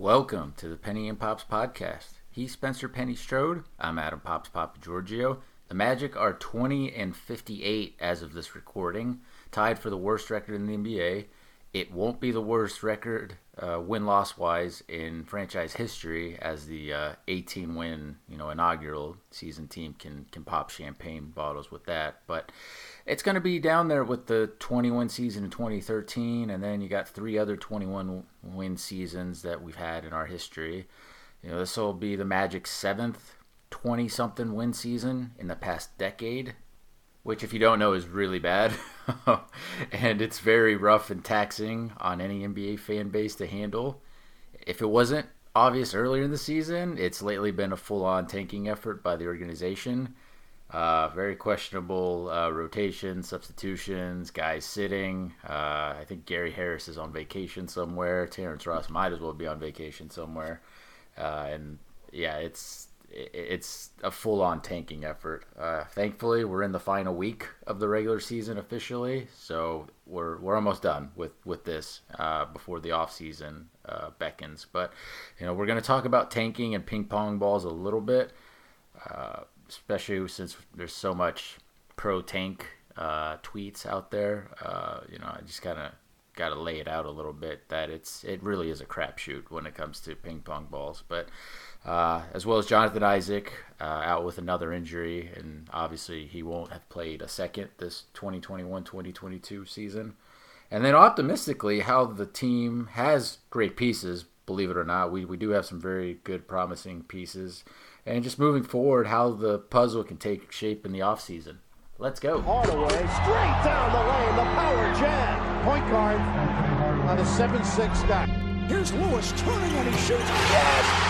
Welcome to the Penny and Pops podcast. He's Spencer Penny Strode. I'm Adam Pops Papa Giorgio. The Magic are 20 and 58 as of this recording, tied for the worst record in the NBA. It won't be the worst record uh, win loss wise in franchise history, as the uh, 18 win, you know, inaugural season team can can pop champagne bottles with that. But it's going to be down there with the 21 season in 2013, and then you got three other 21 win seasons that we've had in our history. You know, this will be the Magic's seventh 20 something win season in the past decade, which, if you don't know, is really bad. and it's very rough and taxing on any NBA fan base to handle. If it wasn't obvious earlier in the season, it's lately been a full on tanking effort by the organization. Uh, very questionable uh, rotation, substitutions, guys sitting. Uh, I think Gary Harris is on vacation somewhere. Terrence Ross might as well be on vacation somewhere. Uh, and yeah, it's it's a full-on tanking effort. Uh, thankfully, we're in the final week of the regular season officially, so we're we're almost done with with this uh, before the off season uh, beckons. But you know, we're going to talk about tanking and ping pong balls a little bit, uh, especially since there's so much pro tank uh, tweets out there. Uh, you know, I just kind of got to lay it out a little bit that it's it really is a crapshoot when it comes to ping pong balls, but uh, as well as Jonathan Isaac uh, out with another injury, and obviously he won't have played a second this 2021-2022 season. And then optimistically, how the team has great pieces, believe it or not. We, we do have some very good, promising pieces. And just moving forward, how the puzzle can take shape in the offseason. Let's go. Hardaway straight down the lane, the power jam. Point guard on a 7-6 guy. Here's Lewis turning and he shoots. Yes!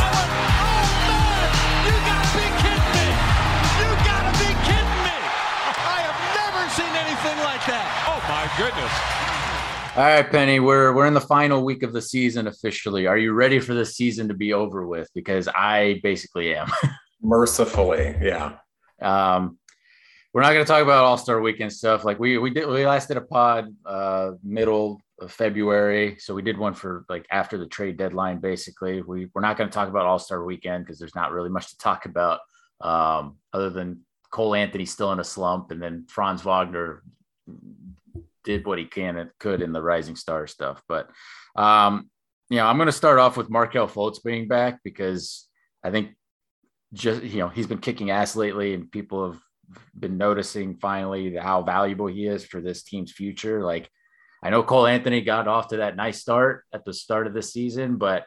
seen like that. Oh my goodness. All right, Penny, we're we're in the final week of the season officially. Are you ready for the season to be over with? Because I basically am. Mercifully, yeah. Um, we're not going to talk about All Star Weekend stuff. Like we we did, we last did a pod uh, middle of February, so we did one for like after the trade deadline. Basically, we we're not going to talk about All Star Weekend because there's not really much to talk about um, other than Cole Anthony still in a slump, and then Franz Wagner did what he can and could in the Rising Star stuff. But um, you know, I'm going to start off with Markelle Fultz being back because I think just you know he's been kicking ass lately, and people have been noticing finally how valuable he is for this team's future. Like I know Cole Anthony got off to that nice start at the start of the season, but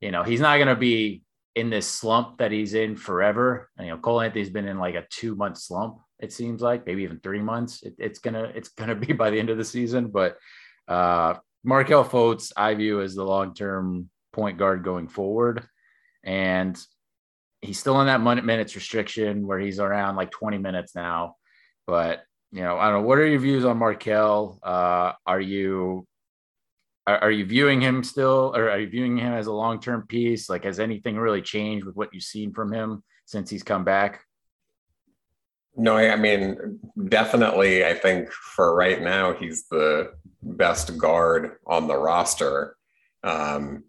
you know he's not going to be in this slump that he's in forever. And, you know, Cole Anthony's been in like a two month slump. It seems like maybe even three months. It, it's gonna it's gonna be by the end of the season. But uh, Markelle Fultz, I view as the long term point guard going forward, and he's still in that minutes restriction where he's around like 20 minutes now. But you know, I don't know. What are your views on Markelle? Uh, are you are, are you viewing him still, or are you viewing him as a long term piece? Like, has anything really changed with what you've seen from him since he's come back? No, I mean, definitely, I think for right now, he's the best guard on the roster. Um,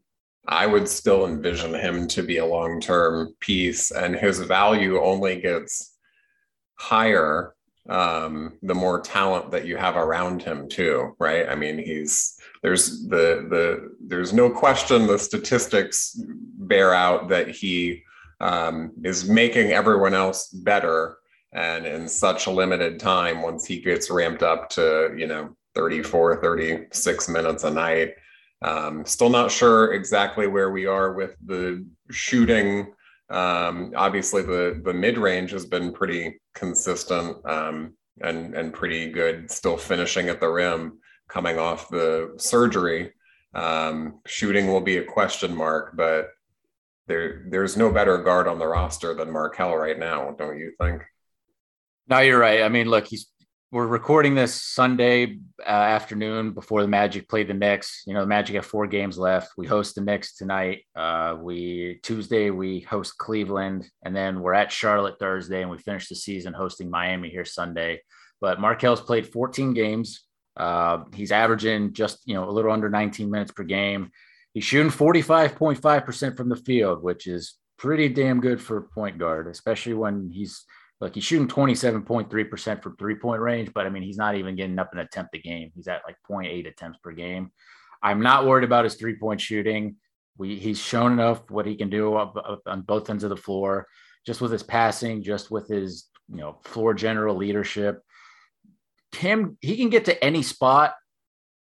I would still envision him to be a long term piece, and his value only gets higher um, the more talent that you have around him, too, right? I mean, he's there's the the there's no question the statistics bear out that he um, is making everyone else better and in such a limited time once he gets ramped up to you know 34 36 minutes a night. Um, still not sure exactly where we are with the shooting. Um, obviously the the mid-range has been pretty consistent um, and and pretty good still finishing at the rim coming off the surgery. Um, shooting will be a question mark, but there there's no better guard on the roster than Markelle right now, don't you think? No, you're right. I mean, look, he's we're recording this Sunday uh, afternoon before the Magic play the Knicks. You know, the Magic have four games left. We host the Knicks tonight. Uh, we Tuesday we host Cleveland, and then we're at Charlotte Thursday, and we finish the season hosting Miami here Sunday. But Markelle's played 14 games. Uh, he's averaging just you know a little under 19 minutes per game. He's shooting 45.5% from the field, which is pretty damn good for a point guard, especially when he's like he's shooting 27.3% from three point range, but I mean, he's not even getting up an attempt a game. He's at like 0.8 attempts per game. I'm not worried about his three point shooting. We, he's shown enough what he can do up, up on both ends of the floor, just with his passing, just with his, you know, floor general leadership. Him, he can get to any spot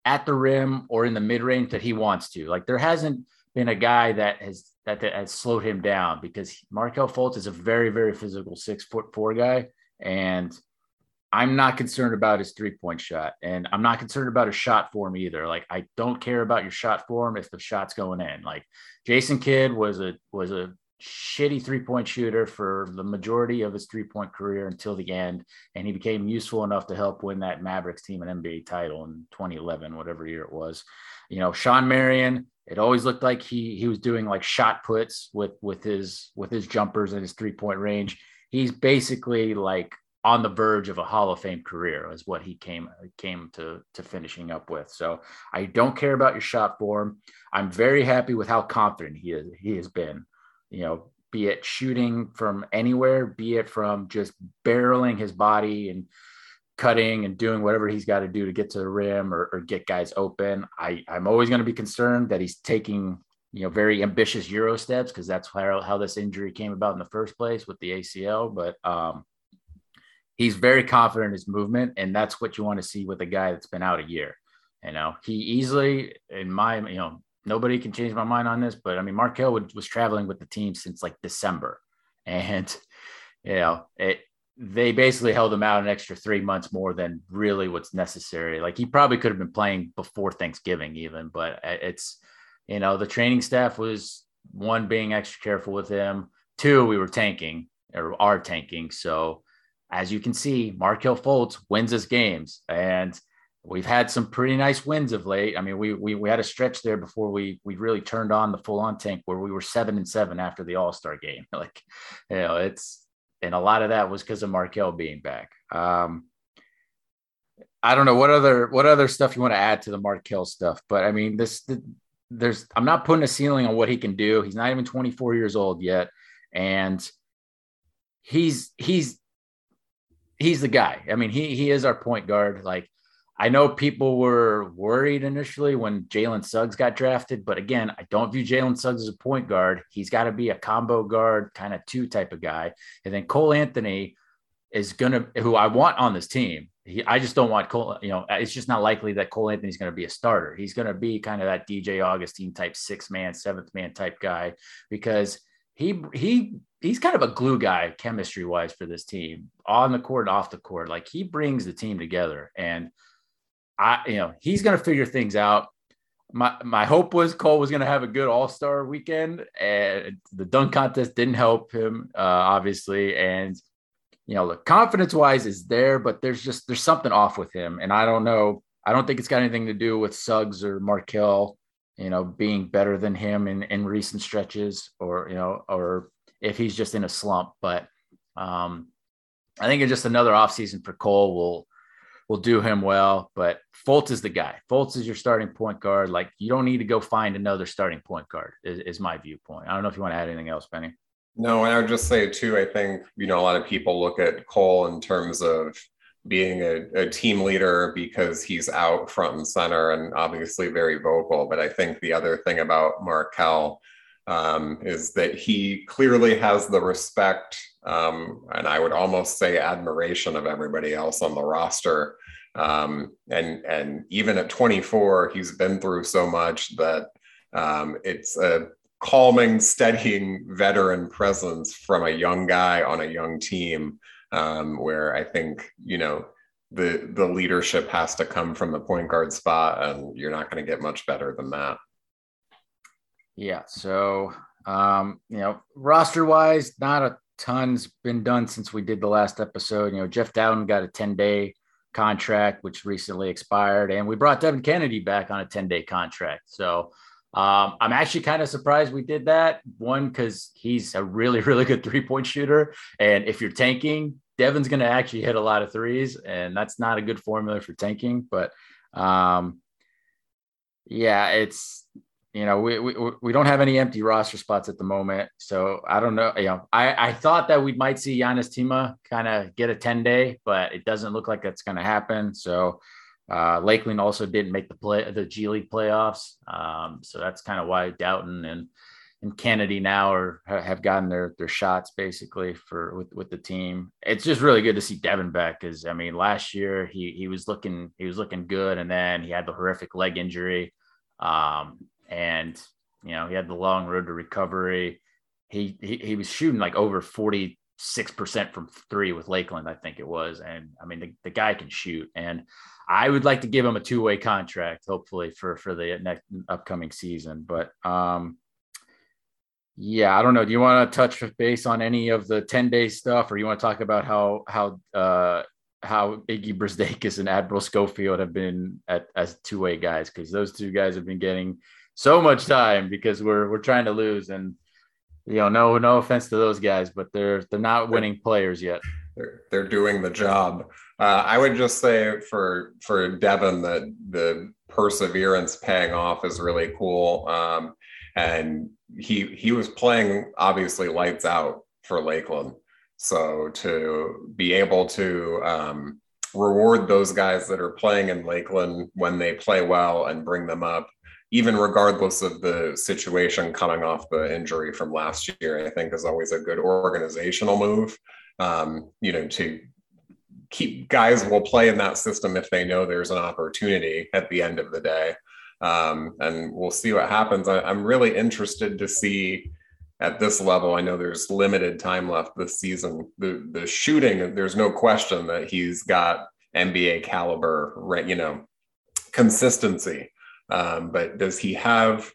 at the rim or in the mid range that he wants to. Like there hasn't been a guy that has that, that has slowed him down because Markelle Fultz is a very, very physical six foot four guy. And I'm not concerned about his three point shot. And I'm not concerned about his shot form either. Like, I don't care about your shot form if the shot's going in. Like, Jason Kidd was a, was a, shitty three point shooter for the majority of his three point career until the end. And he became useful enough to help win that Mavericks team an NBA title in 2011, whatever year it was. You know, Shawn Marion, it always looked like he he was doing like shot puts with with his with his jumpers and his three point range. He's basically like on the verge of a Hall of Fame career is what he came came to to finishing up with. So I don't care about your shot form. I'm very happy with how confident he is he has been. You know, be it shooting from anywhere, be it from just barreling his body and cutting and doing whatever he's got to do to get to the rim or, or get guys open. I, I'm always going to be concerned that he's taking, you know, very ambitious Euro steps because that's how, how this injury came about in the first place with the ACL. But um, he's very confident in his movement, and that's what you want to see with a guy that's been out a year. You know, he easily, in my, you know, nobody can change my mind on this, but I mean, Markelle would, was traveling with the team since like December, and you know, it they basically held him out an extra three months more than really what's necessary. Like he probably could have been playing before Thanksgiving, even, but it's, you know, the training staff was one being extra careful with him. Two, we were tanking or are tanking. So as you can see, Markelle Fultz wins us games. And we've had some pretty nice wins of late. I mean, we we, we had a stretch there before we we really turned on the full on tank where we were seven and seven after the All Star game. Like, you know, it's and a lot of that was because of Markelle being back. Um, I don't know what other what other stuff you want to add to the Markelle stuff, but I mean this the, there's I'm not putting a ceiling on what he can do. He's not even 24 years old yet, and he's he's he's the guy. I mean he he is our point guard. Like I know people were worried initially when Jalen Suggs got drafted, but again, I don't view Jalen Suggs as a point guard. He's got to be a combo guard, kind of two type of guy. And then Cole Anthony is gonna, who I want on this team. He, I just don't want Cole. You know, it's just not likely that Cole Anthony's going to be a starter. He's going to be kind of that DJ Augustin type, six man, seventh man type guy because he he he's kind of a glue guy chemistry wise for this team on the court, off the court. Like he brings the team together and I, you know, he's going to figure things out. My my hope was Cole was going to have a good All Star weekend, and the dunk contest didn't help him, uh, obviously. And you know, the confidence wise is there, but there's just there's something off with him, and I don't know. I don't think it's got anything to do with Suggs or Markelle, you know, being better than him in in recent stretches, or you know, or if he's just in a slump. But um, I think it's just another offseason for Cole will will do him well. But Fultz is the guy. Fultz is your starting point guard. Like you don't need to go find another starting point guard. Is, is my viewpoint. I don't know if you want to add anything else, Penny. No, and I would just say too. I think you know a lot of people look at Cole in terms of being a, a, team leader because he's out front and center and obviously very vocal. But I think the other thing about Markelle um, is that he clearly has the respect um, and I would almost say admiration of everybody else on the roster. Um, and and even at 24, he's been through so much that um, it's a calming, steadying veteran presence from a young guy on a young team. Um, where I think you know the the leadership has to come from the point guard spot, and you're not going to get much better than that. Yeah. So um, you know, roster wise, not a ton's been done since we did the last episode. You know, Jeff Dowtin got a 10 day contract, which recently expired, and we brought Devin Cannady back on a 10 day contract. So um, I'm actually kind of surprised we did that. One, because he's a really, really good three point shooter. And if you're tanking, Devin's going to actually hit a lot of threes, and that's not a good formula for tanking. But um, yeah, it's you know we, we we don't have any empty roster spots at the moment, so I don't know. You know, I I thought that we might see Giannis Tima kind of get a ten day, but it doesn't look like that's going to happen. So uh, Lakeland also didn't make the play the G League playoffs, um, so that's kind of why Dowtin and and Cannady now are have gotten their their shots basically for with with the team. It's just really good to see Devin back because I mean last year he he was looking he was looking good and then he had the horrific leg injury, um, and you know he had the long road to recovery. He he, he was shooting like over forty six percent from three with Lakeland, I think it was, and I mean the, the guy can shoot and. I would like to give him a two-way contract, hopefully for for the next upcoming season. But um, yeah, I don't know. Do you want to touch base on any of the 10 day stuff, or you want to talk about how how uh how Iggy Brazdeikis and Admiral Schofield have been at, as two way guys? Because those two guys have been getting so much time because we're we're trying to lose, and you know, no no offense to those guys, but they're they're not winning players yet. They're they're doing the job. Uh, I would just say for for Devin that the perseverance paying off is really cool. Um, and he he was playing obviously lights out for Lakeland. So to be able to um, reward those guys that are playing in Lakeland when they play well and bring them up, even regardless of the situation coming off the injury from last year, I think is always a good organizational move. Um, you know, to keep guys will play in that system if they know there's an opportunity at the end of the day um, and we'll see what happens. I, I'm really interested to see at this level. I know there's limited time left this season. The the shooting, there's no question that he's got NBA caliber, right? You know, consistency. Um, but does he have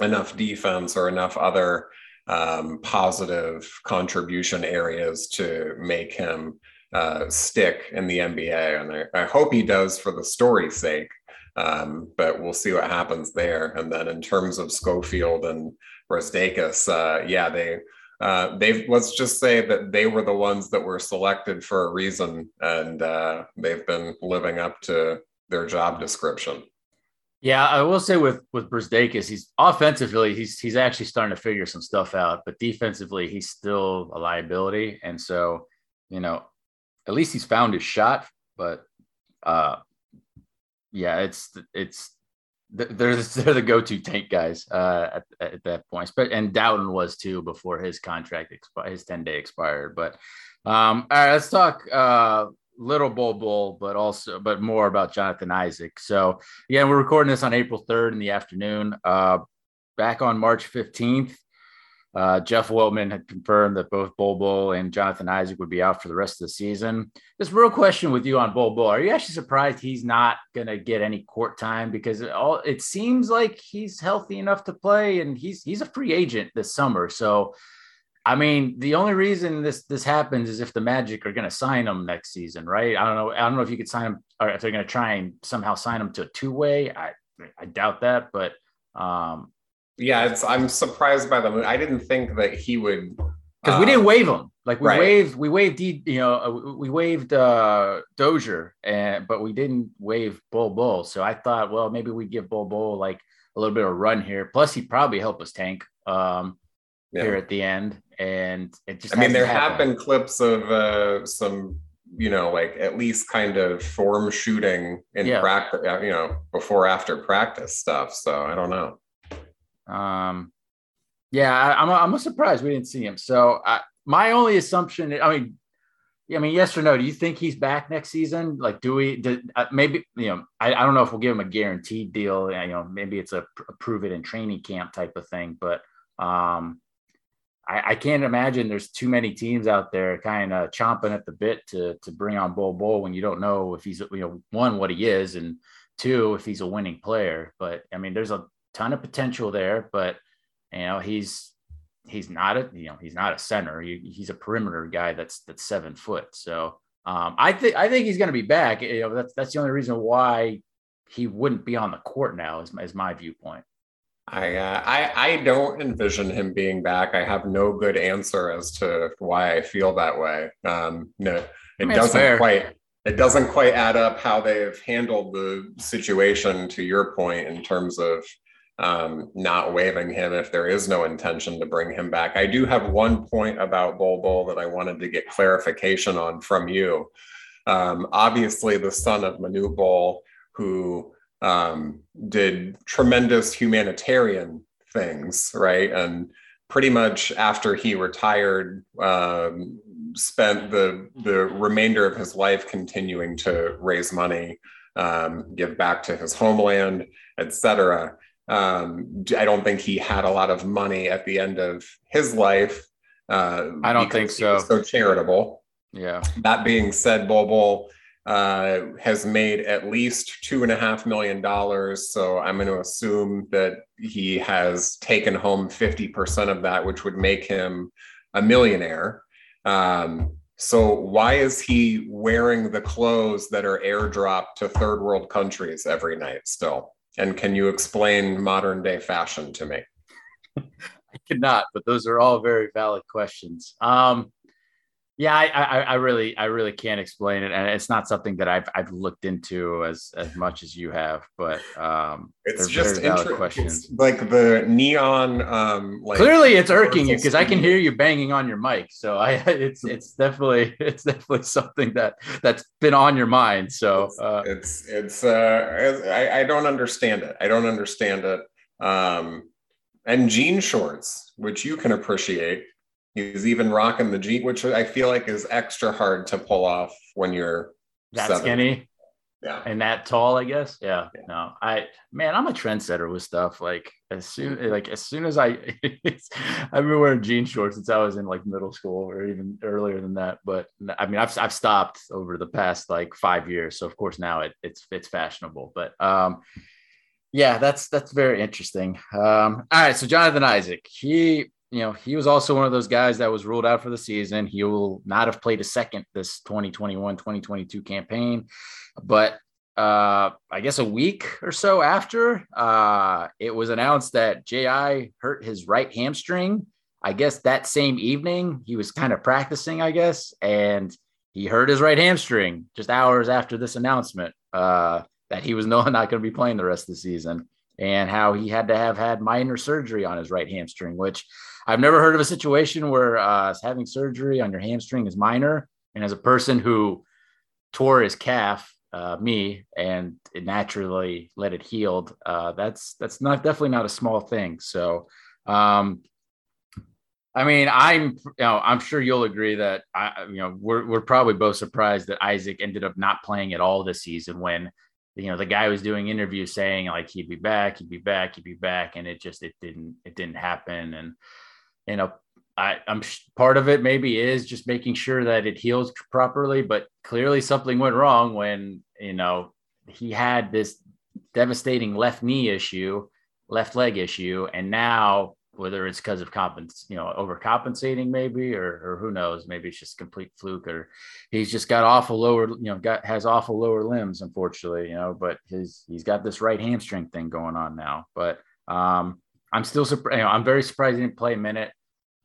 enough defense or enough other um, positive contribution areas to make him uh, stick in the NBA? And I, I hope he does for the story's sake. Um, but we'll see what happens there. And then in terms of Schofield and Brazdeikis, uh, yeah, they uh, they've let's just say that they were the ones that were selected for a reason, and uh, they've been living up to their job description. Yeah, I will say with with Brazdeikis, he's offensively he's he's actually starting to figure some stuff out, but defensively he's still a liability, and so you know at least he's found his shot, but uh, yeah, it's it's they're they're the go-to tank guys uh, at, at that point. But And Dowtin was too before his contract his 10 day expired. But um, all right, let's talk uh, little Bol Bull, but also but more about Jonathan Isaac. So yeah, we're recording this on April 3rd in the afternoon. Uh, back on March 15th, uh, Jeff Weltman had confirmed that both Bol Bull and Jonathan Isaac would be out for the rest of the season. This real question with you on Bol Bull: Are you actually surprised he's not going to get any court time? Because it all it seems like he's healthy enough to play, and he's he's a free agent this summer. So, I mean, the only reason this this happens is if the Magic are going to sign him next season, right? I don't know. I don't know if you could sign him, or if they're going to try and somehow sign him to a two way. I I doubt that, but um, yeah, it's I'm surprised by the move. I didn't think that he would because um, we didn't um, waive him. Like we right. waived, we waived, you know, uh, we waived uh, Dozier, and but we didn't waive Bol Bol. So I thought, well, maybe we give Bol Bol like a little bit of run here. Plus, he probably help us tank um, yeah. here at the end, and it just. I mean, there happened. have been clips of uh, some, you know, like at least kind of form shooting in yeah. practice, uh, you know, before after practice stuff. So I don't know. Um, yeah, I, am I'm, I'm surprised we didn't see him. So I, my only assumption, I mean, I mean, yes or no? Do you think he's back next season? Like, do we? Do, uh, maybe you know. I, I don't know if we'll give him a guaranteed deal. You know, maybe it's a, a prove it in training camp type of thing. But um, I, I can't imagine there's too many teams out there kind of chomping at the bit to to bring on Bol Bol when you don't know if he's you know one what he is and two if he's a winning player. But I mean, there's a ton of potential there, but you know he's he's not a you know he's not a center. He, he's a perimeter guy that's that's seven foot. So um, I think I think he's going to be back. You know, that's that's the only reason why he wouldn't be on the court now. Is, is my viewpoint. I, uh, I I don't envision him being back. I have no good answer as to why I feel that way. Um, no, it doesn't quite it doesn't quite add up how they've handled the situation. To your point, in terms of um, not waiving him if there is no intention to bring him back. I do have one point about Bol Bol that I wanted to get clarification on from you. Um, obviously, the son of Manute Bol, who um, did tremendous humanitarian things, right? And pretty much after he retired, um, spent the the remainder of his life continuing to raise money, um, give back to his homeland, etc. Um, I don't think he had a lot of money at the end of his life. Uh, I don't think so. So charitable. Yeah. That being said, Bol uh, has made at least two and a half million dollars. So I'm going to assume that he has taken home 50% of that, which would make him a millionaire. Um, so why is he wearing the clothes that are airdropped to third world countries every night still? And can you explain modern day fashion to me? I cannot, but those are all very valid questions. Um, yeah, I, I, I, really, I really can't explain it, and it's not something that I've, I've looked into as as much as you have. But um, it's just inter- questions. It's like the neon. Um, like Clearly, it's irking you because I can hear you banging on your mic. So I, it's it's definitely it's definitely something that that's been on your mind. So uh, it's it's, uh, I, I don't understand it. I don't understand it. Um, and jean shorts, which you can appreciate He's even rocking the Jeep, which I feel like is extra hard to pull off when you're that skinny. Yeah. And that tall, I guess. Yeah. yeah. No, I man, I'm a trendsetter with stuff. Like as soon like as soon as I I've been wearing jean shorts since I was in like middle school or even earlier than that. But I mean I've I've stopped over the past like five years. So of course now it, it's it's fashionable. But um yeah, that's that's very interesting. Um, all right, so Jonathan Isaac, he you know, he was also one of those guys that was ruled out for the season. He will not have played a second this 2021 2022 campaign. But uh, I guess a week or so after, uh, it was announced that J.I. hurt his right hamstring. I guess that same evening, he was kind of practicing, I guess, and he hurt his right hamstring just hours after this announcement uh, that he was no, not going to be playing the rest of the season and how he had to have had minor surgery on his right hamstring, which I've never heard of a situation where uh, having surgery on your hamstring is minor. And as a person who tore his calf, uh, me, and it naturally let it healed, uh, that's that's not definitely not a small thing. So, um, I mean, I'm you know I'm sure you'll agree that I you know we're we're probably both surprised that Isaac ended up not playing at all this season when you know the guy was doing interviews saying like he'd be back, he'd be back, he'd be back, and it just it didn't it didn't happen and you know, I, I'm part of it maybe is just making sure that it heals properly, but clearly something went wrong when, you know, he had this devastating left knee issue, left leg issue. And now, whether it's because of compens, you know, overcompensating maybe, or, or who knows, maybe it's just complete fluke or he's just got awful lower, you know, got, has awful lower limbs, unfortunately, you know, but his, he's got this right hamstring thing going on now, but, um, I'm still surprised. You know, I'm very surprised he didn't play a minute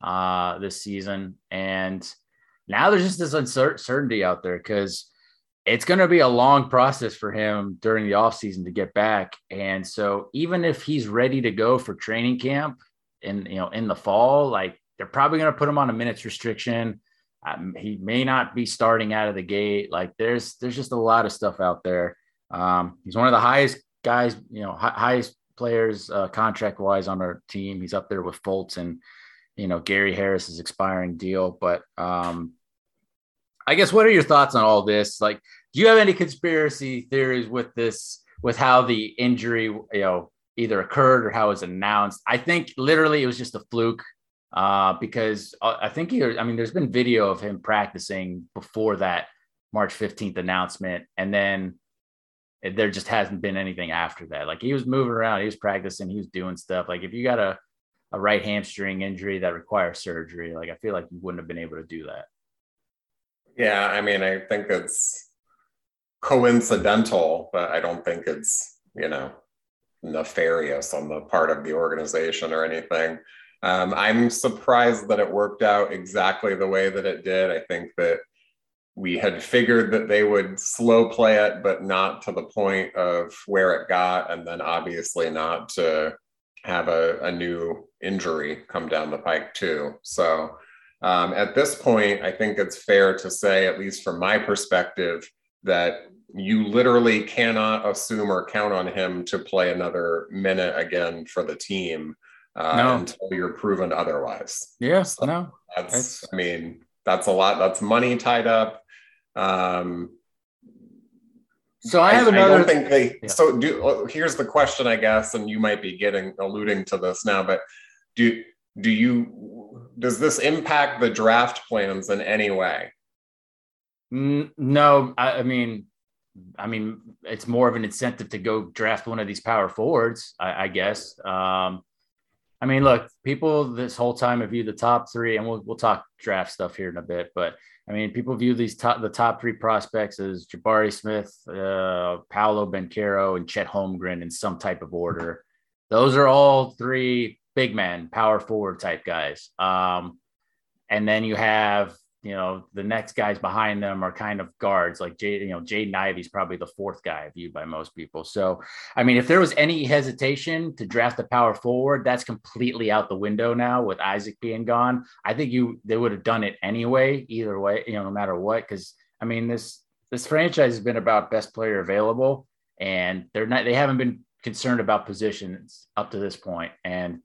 uh, this season. And now there's just this uncertainty out there because it's going to be a long process for him during the offseason to get back. And so even if he's ready to go for training camp in, you know, in the fall, like they're probably going to put him on a minutes restriction. Um, he may not be starting out of the gate. Like there's, there's just a lot of stuff out there. Um, he's one of the highest guys, you know, highest players uh, contract wise on our team. He's up there with Fultz and you know Gary Harris's expiring deal. But um, I guess what are your thoughts on all this? Like, do you have any conspiracy theories with this? With how the injury, you know, either occurred or how it was announced? I think literally it was just a fluke. Uh, because uh, I think he, I mean, there's been video of him practicing before that March 15th announcement, and then there just hasn't been anything after that. Like he was moving around, he was practicing, he was doing stuff. Like if you got a a right hamstring injury that requires surgery, like I feel like you wouldn't have been able to do that. Yeah, I mean, I think it's coincidental, but I don't think it's, you know, nefarious on the part of the organization or anything. Um, I'm surprised that it worked out exactly the way that it did. I think that we had figured that they would slow play it, but not to the point of where it got, and then obviously not to have a, a new injury come down the pike, too. So um, at this point, I think it's fair to say, at least from my perspective, that you literally cannot assume or count on him to play another minute again for the team uh, no. until you're proven otherwise. Yeah, so no, that's, I mean, that's a lot. That's money tied up. Um, so I have I, another. I don't think they. Yeah. So do. Here's the question, I guess, and you might be getting alluding to this now, but do do you does this impact the draft plans in any way? No, I, I mean, I mean, it's more of an incentive to go draft one of these power forwards, I, I guess. Um, I mean, look, people this whole time have viewed the top three, and we'll we'll talk draft stuff here in a bit, but I mean, people view these top the top three prospects as Jabari Smith, uh, Paolo Banchero, and Chet Holmgren in some type of order. Those are all three big men, power forward type guys. Um, and then you have you know, the next guys behind them are kind of guards. Like Jay, you know, Jaden Ivey's probably the fourth guy viewed by most people. So, I mean, if there was any hesitation to draft a power forward, that's completely out the window now with Isaac being gone. I think you they would have done it anyway, either way, you know, no matter what. Because I mean, this this franchise has been about best player available, and they're not they haven't been concerned about positions up to this point. And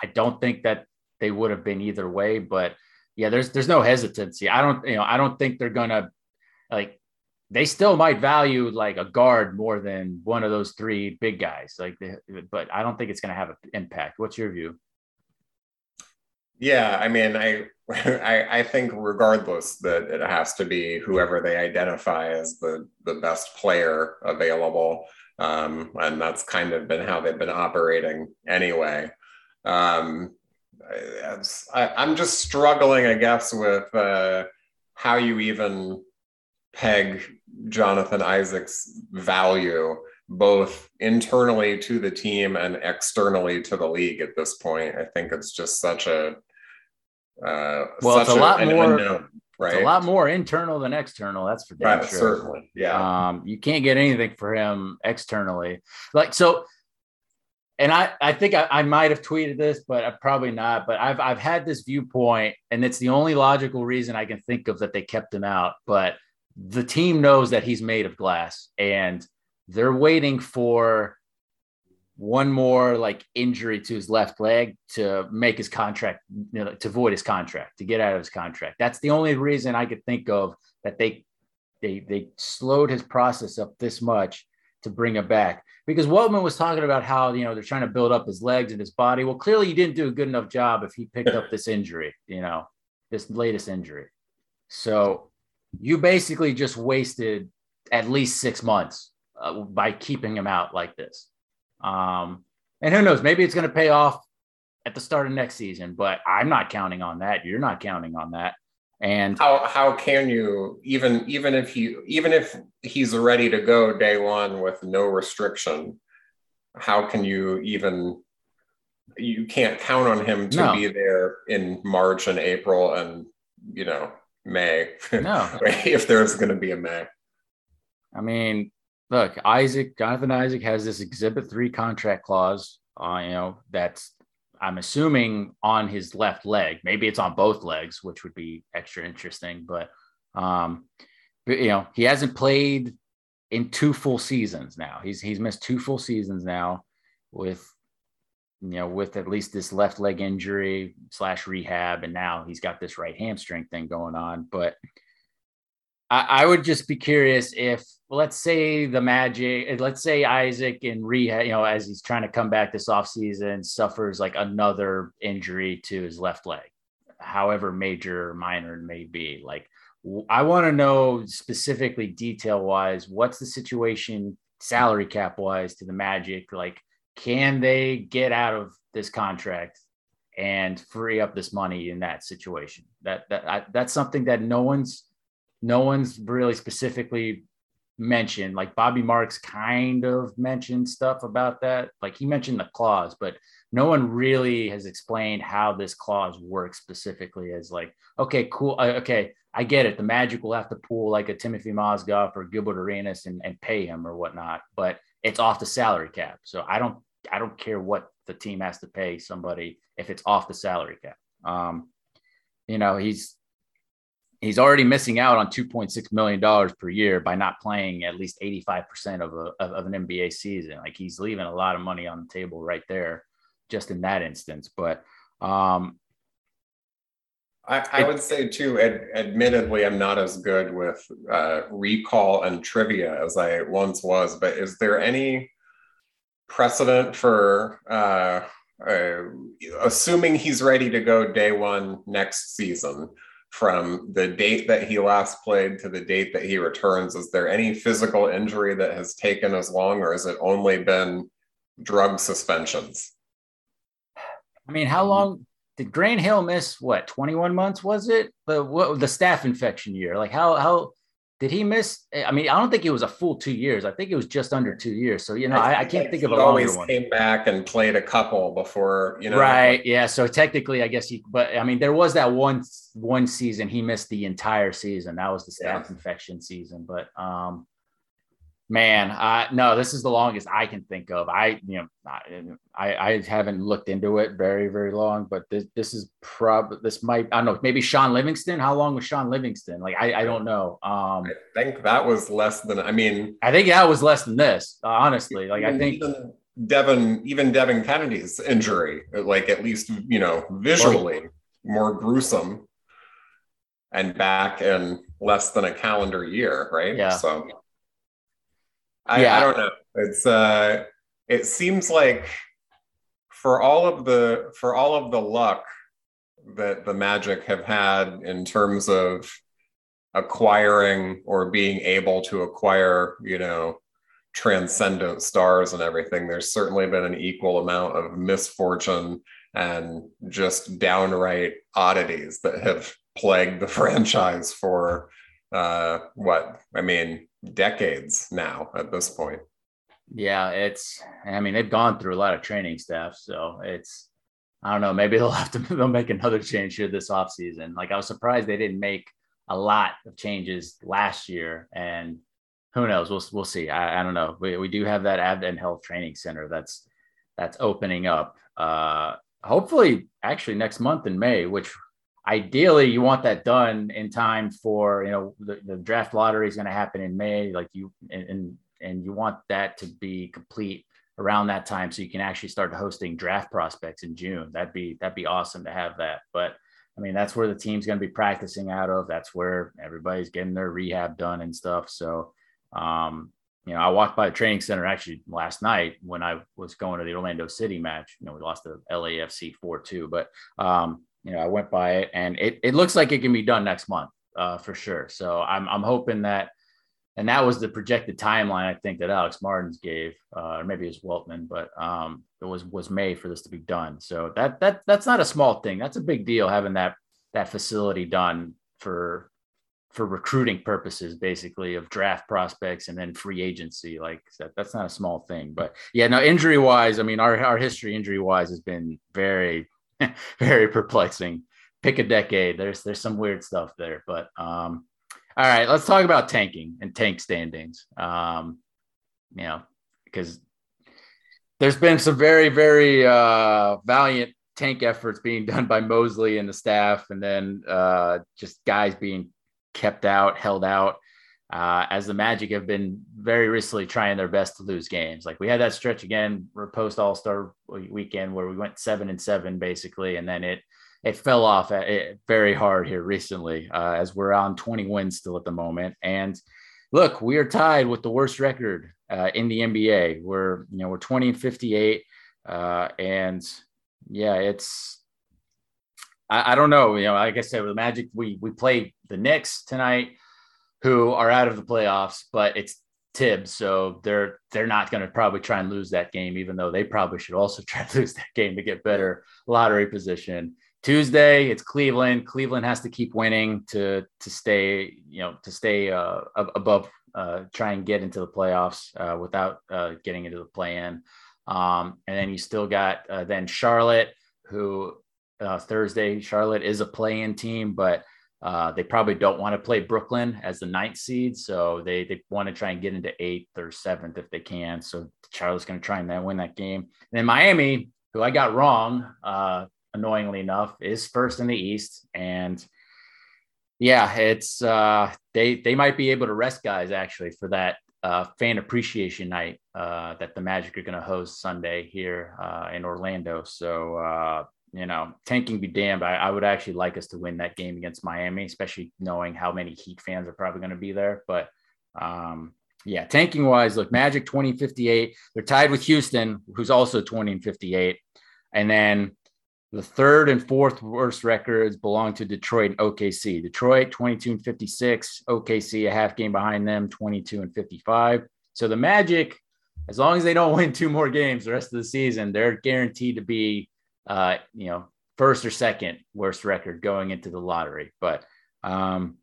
I don't think that they would have been either way, but yeah, there's there's no hesitancy. I don't you know I don't think they're gonna like they still might value like a guard more than one of those three big guys. Like, but I don't think it's gonna have an impact. What's your view? Yeah, I mean, I, I I think regardless that it has to be whoever they identify as the the best player available, um, and that's kind of been how they've been operating anyway. Um, I, am just struggling, I guess, with uh, how you even peg Jonathan Isaac's value both internally to the team and externally to the league at this point. I think it's just such a uh, well, it's a, a lot more. Unknown, right? It's a lot more internal than external. That's for damn right, sure. Certainly, yeah. Um, you can't get anything for him externally. Like so, and I, I think I, I might have tweeted this, but uh, probably not. But I've I've had this viewpoint, and it's the only logical reason I can think of that they kept him out. But the team knows that he's made of glass, and they're waiting for one more like injury to his left leg to make his contract, you know, to void his contract, to get out of his contract. That's the only reason I could think of that they they they slowed his process up this much to bring him back because Weltman was talking about how you know they're trying to build up his legs and his body. Well, clearly he didn't do a good enough job if he picked up this injury, you know, this latest injury. So you basically just wasted at least six months uh, by keeping him out like this. Um, and who knows, maybe it's going to pay off at the start of next season, but I'm not counting on that. You're not counting on that. And how how can you even even if he even if he's ready to go day one with no restriction, how can you even you can't count on him to no. be there in March and April and you know May. No, if there's going to be a May. I mean, look, Isaac Jonathan Isaac has this Exhibit Three contract clause. Uh, you know that's I'm assuming on his left leg. Maybe it's on both legs, which would be extra interesting. But, um, but you know, he hasn't played in two full seasons now. He's he's missed two full seasons now with you know with at least this left leg injury slash rehab, and now he's got this right hamstring thing going on. But I, I would just be curious if let's say the Magic, let's say Isaac in rehab, you know, as he's trying to come back this offseason, suffers like another injury to his left leg, however major or minor it may be. Like, I want to know specifically, detail wise, what's the situation salary cap wise to the Magic? Like, can they get out of this contract and free up this money in that situation? That that I, that's something that no one's no one's really specifically mentioned. Like Bobby Marks kind of mentioned stuff about that. Like he mentioned the clause, but no one really has explained how this clause works specifically. As like, okay, cool, uh, okay, I get it. The Magic will have to pull like a Timofey Mozgov or Gilbert Arenas and, and pay him or whatnot, but it's off the salary cap. So I don't I don't care what the team has to pay somebody if it's off the salary cap. Um, you know, he's he's already missing out on 2.6 million dollars per year by not playing at least 85% of a of, an NBA season. Like he's leaving a lot of money on the table right there, just in that instance. But um, I, I would say too. Ad, admittedly, I'm not as good with uh, recall and trivia as I once was. But is there any precedent for uh, uh, assuming he's ready to go day one next season? From the date that he last played to the date that he returns? Is there any physical injury that has taken as long, or has it only been drug suspensions? I mean, how long did Grant Hill miss? What, 21 months was it? The what the staph infection year? Like how how did he miss? I mean, I don't think it was a full two years. I think it was just under two years. So you know, I, I, I can't think of a always one. came back and played a couple before you know. Right. Yeah. So technically, I guess he. But I mean, there was that one one season he missed the entire season. That was the staph yeah. infection season. But um, man, uh, no, this is the longest I can think of. I, you know, I, I haven't looked into it very, very long, but this, this is probably, this might, I don't know, maybe Shaun Livingston. How long was Shaun Livingston? Like, I, I don't know. Um, I think that was less than, I mean, I think that was less than this, honestly. Like, I think Devin, even Devin Cannady's injury, like at least, you know, visually more gruesome and back in less than a calendar year, right? Yeah. So, I, yeah. I don't know. It's uh, it seems like for all of the for all of the luck that the Magic have had in terms of acquiring or being able to acquire, you know, transcendent stars and everything, there's certainly been an equal amount of misfortune and just downright oddities that have plagued the franchise for uh, what I mean, decades now at this point. Yeah, it's. I mean, they've gone through a lot of training staff, so it's. I don't know. Maybe they'll have to. They'll make another change here this off season. Like I was surprised they didn't make a lot of changes last year, and who knows? We'll we'll see. I, I don't know. We we do have that Advent Health Training Center that's that's opening up. Uh, hopefully, actually next month in May, which ideally you want that done in time for you know the, the draft lottery is going to happen in may like you and and you want that to be complete around that time so you can actually start hosting draft prospects in june. That'd be that'd be awesome to have that. But i mean that's where the team's going to be practicing out of. That's where everybody's getting their rehab done and stuff. So um you know, I walked by the training center actually last night when I was going to the Orlando City match. You know, we lost the LAFC 4 2, but um, you know, I went by it and it, it looks like it can be done next month uh, for sure. So I'm, I'm hoping that, and that was the projected timeline I think that Alex Martins gave, uh, or maybe it was Weltman, but um, it was was May for this to be done. So that that that's not a small thing. That's a big deal having that that facility done for for recruiting purposes, basically of draft prospects and then free agency. Like that, that's not a small thing. But yeah, no, injury wise, I mean, our our history injury wise has been very very perplexing. Pick a decade. There's there's some weird stuff there, but um, all right, let's talk about tanking and tank standings. Um, you know, because there's been some very very uh, valiant tank efforts being done by Mosley and the staff, and then uh, just guys being kept out, held out. Uh, as the Magic have been very recently trying their best to lose games. Like we had that stretch again, post All Star weekend where we went seven and seven basically, and then it it fell off at, it very hard here recently uh, as we're on 20 wins still at the moment. And look, we are tied with the worst record uh, in the NBA. We're you know we're 20 and 58, uh, and yeah, it's I, I don't know. You know, like I said, with the Magic, we we play the Knicks tonight who are out of the playoffs, but it's Thibs, so they're they're not going to probably try and lose that game, even though they probably should also try to lose that game to get better lottery position. Tuesday, it's Cleveland. Cleveland has to keep winning to to stay, you know, to stay uh, above, uh, try and get into the playoffs uh, without uh, getting into the play-in. Um, and then you still got uh, then Charlotte, who uh, Thursday, Charlotte is a play-in team, but uh, they probably don't want to play Brooklyn as the ninth seed, so they they want to try and get into eighth or seventh if they can. So Charlotte's going to try and win that game. And then Miami, who I got wrong, uh, annoyingly enough, is first in the East, and yeah, it's uh, they they might be able to rest guys actually for that uh, fan appreciation night uh, that the Magic are going to host Sunday here uh, in Orlando. So uh, you know, tanking be damned. I, I, would actually like us to win that game against Miami, especially knowing how many Heat fans are probably going to be there. But um, yeah, tanking wise, look, Magic 20 58. They're tied with Houston, who's also 20 and 58. And then the third and fourth worst records belong to Detroit and OKC. Detroit 22 and 56, OKC a half game behind them, 22 and 55. So the Magic, as long as they don't win two more games the rest of the season, they're guaranteed to be uh, you know, first or second worst record going into the lottery. But um,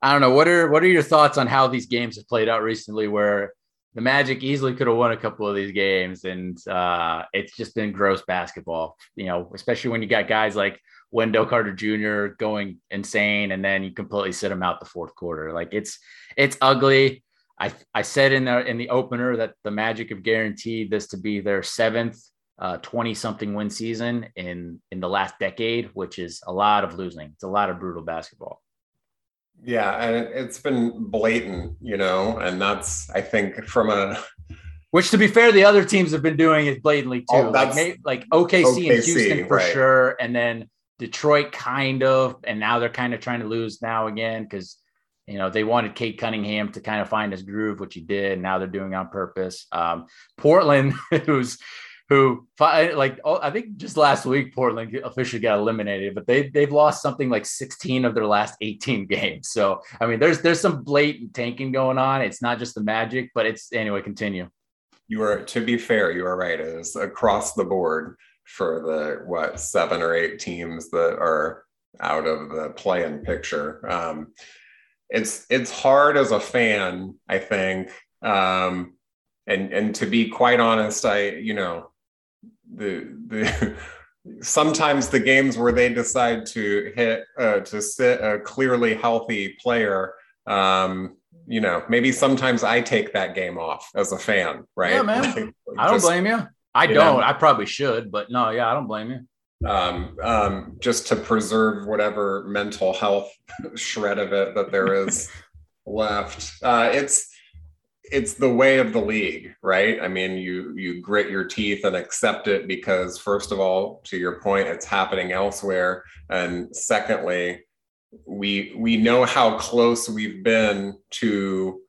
I don't know. What are what are your thoughts on how these games have played out recently? Where the Magic easily could have won a couple of these games, and uh, it's just been gross basketball. You know, especially when you got guys like Wendell Carter Jr. going insane, and then you completely sit them out the fourth quarter. Like it's it's ugly. I I said in the in the opener that the Magic have guaranteed this to be their seventh 20 uh, something win season in in the last decade, which is a lot of losing. It's a lot of brutal basketball. Yeah, and it's been blatant, you know, and that's I think from a which to be fair, the other teams have been doing it blatantly too. Oh, like, like OKC, OKC, and Houston for right. sure, and then Detroit kind of, and now they're kind of trying to lose now again because you know they wanted Cade Cunningham to kind of find his groove, which he did. Now they're doing on purpose. Um, Portland, who's who like oh, I think just last week Portland officially got eliminated, but they they've lost something like 16 of their last 18 games. So I mean, there's there's some blatant tanking going on. It's not just the Magic, but it's anyway. Continue. You are to be fair, you are right. It is across the board for the what seven or eight teams that are out of the play-in picture. Um, it's it's hard as a fan, I think. Um, and and to be quite honest, I you know the the sometimes the games where they decide to hit uh, to sit a clearly healthy player um, you know maybe sometimes i take that game off as a fan right? Yeah man. Like, i don't blame you i you don't. know, i probably should but no yeah i don't blame you um, um, just to preserve whatever mental health shred of it that there is left. Uh, it's it's the way of the league, right? I mean, you you grit your teeth and accept it because first of all, to your point, it's happening elsewhere, and secondly, we we know how close we've been to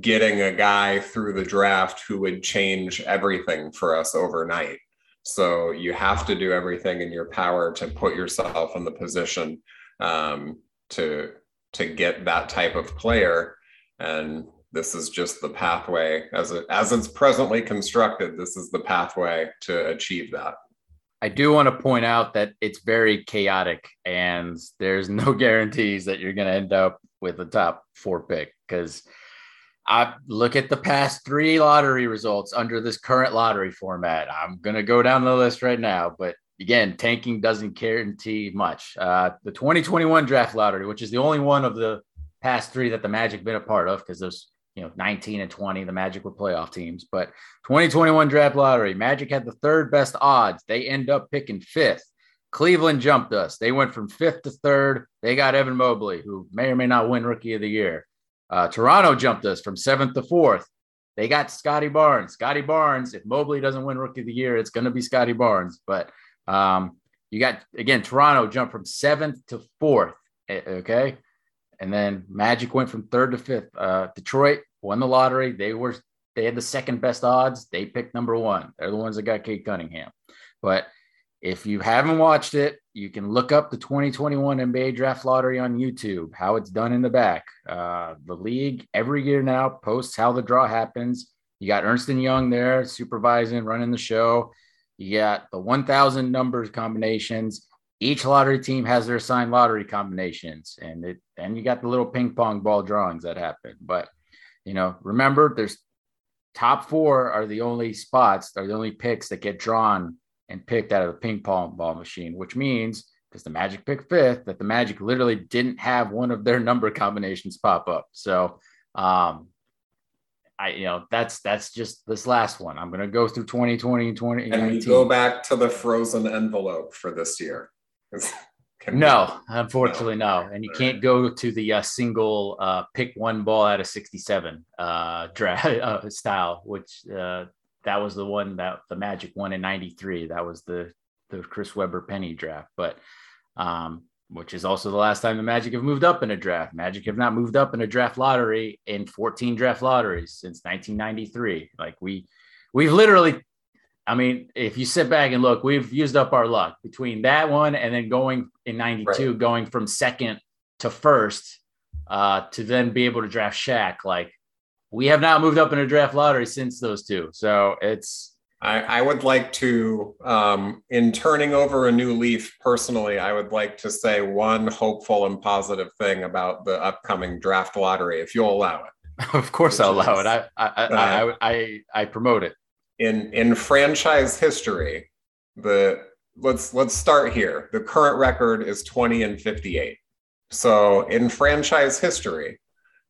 getting a guy through the draft who would change everything for us overnight. So you have to do everything in your power to put yourself in the position um, to to get that type of player and this is just the pathway as it as it's presently constructed this is the pathway to achieve that i do want to point out that it's very chaotic and there's no guarantees that you're going to end up with a top four pick because I look at the past three lottery results under this current lottery format. I'm going to go down the list right now, but again, tanking doesn't guarantee much. Uh, the 2021 draft lottery, which is the only one of the past three that the Magic been a part of, because there's you know 19 and 20 the magic were playoff teams but 2021 draft lottery magic had the third best odds. They end up picking fifth. Cleveland jumped us. They went from fifth to third. They got evan mobley who may or may not win rookie of the year. Uh, toronto jumped us from seventh to fourth. They got Scottie Barnes. Scottie Barnes if mobley doesn't win rookie of the year it's going to be Scottie Barnes but um, you got again toronto jumped from seventh to fourth eh, okay and then Magic went from third to fifth. Uh, Detroit won the lottery. They were they had the second best odds. They picked number one. They're the ones that got Cade Cunningham. But if you haven't watched it, you can look up the 2021 NBA Draft Lottery on YouTube. How it's done in the back. Uh, the league every year now posts how the draw happens. You got Ernst and Young there supervising, running the show. You got the 1,000 numbers combinations each lottery team has their assigned lottery combinations, and it and you got the little ping pong ball drawings that happen. But you know, remember, there's top four are the only spots, are the only picks that get drawn and picked out of the ping pong ball machine, which means because the Magic picked fifth, that the Magic literally didn't have one of their number combinations pop up. So, um, I you know that's that's just this last one. I'm gonna go through 2020 and 20. And we go back to the frozen envelope for this year. No, unfortunately, no. no. And you can't go to the uh, single uh, pick one ball out of 67 uh, draft uh, style, which uh, that was the one that the Magic won in 93. That was the, the Chris Webber penny draft. But um, which is also the last time the Magic have moved up in a draft. Magic have not moved up in a draft lottery in 14 draft lotteries since 1993. Like we, we've literally, I mean, if you sit back and look, we've used up our luck between that one and then going in 92, right. going from second to first uh, to then be able to draft Shaq. Like we have not moved up in a draft lottery since those two. So it's, I, I would like to, um, in turning over a new leaf personally, I would like to say one hopeful and positive thing about the upcoming draft lottery, if you'll allow it. Of course, I'll allow it. I I, uh, I, I, I promote it. In in franchise history, the let's let's start here. The current record is 20 and 58. So in franchise history,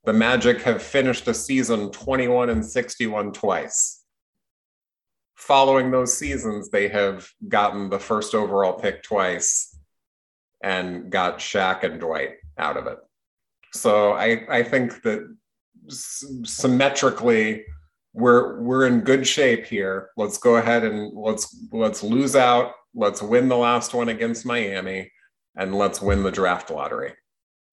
the Magic have finished a season 21 and 61 twice following those seasons, they have gotten the first overall pick twice and got Shaq and Dwight out of it. So I, I think that symmetrically, we're we're in good shape here. Let's go ahead and let's let's lose out. Let's win the last one against Miami, and let's win the draft lottery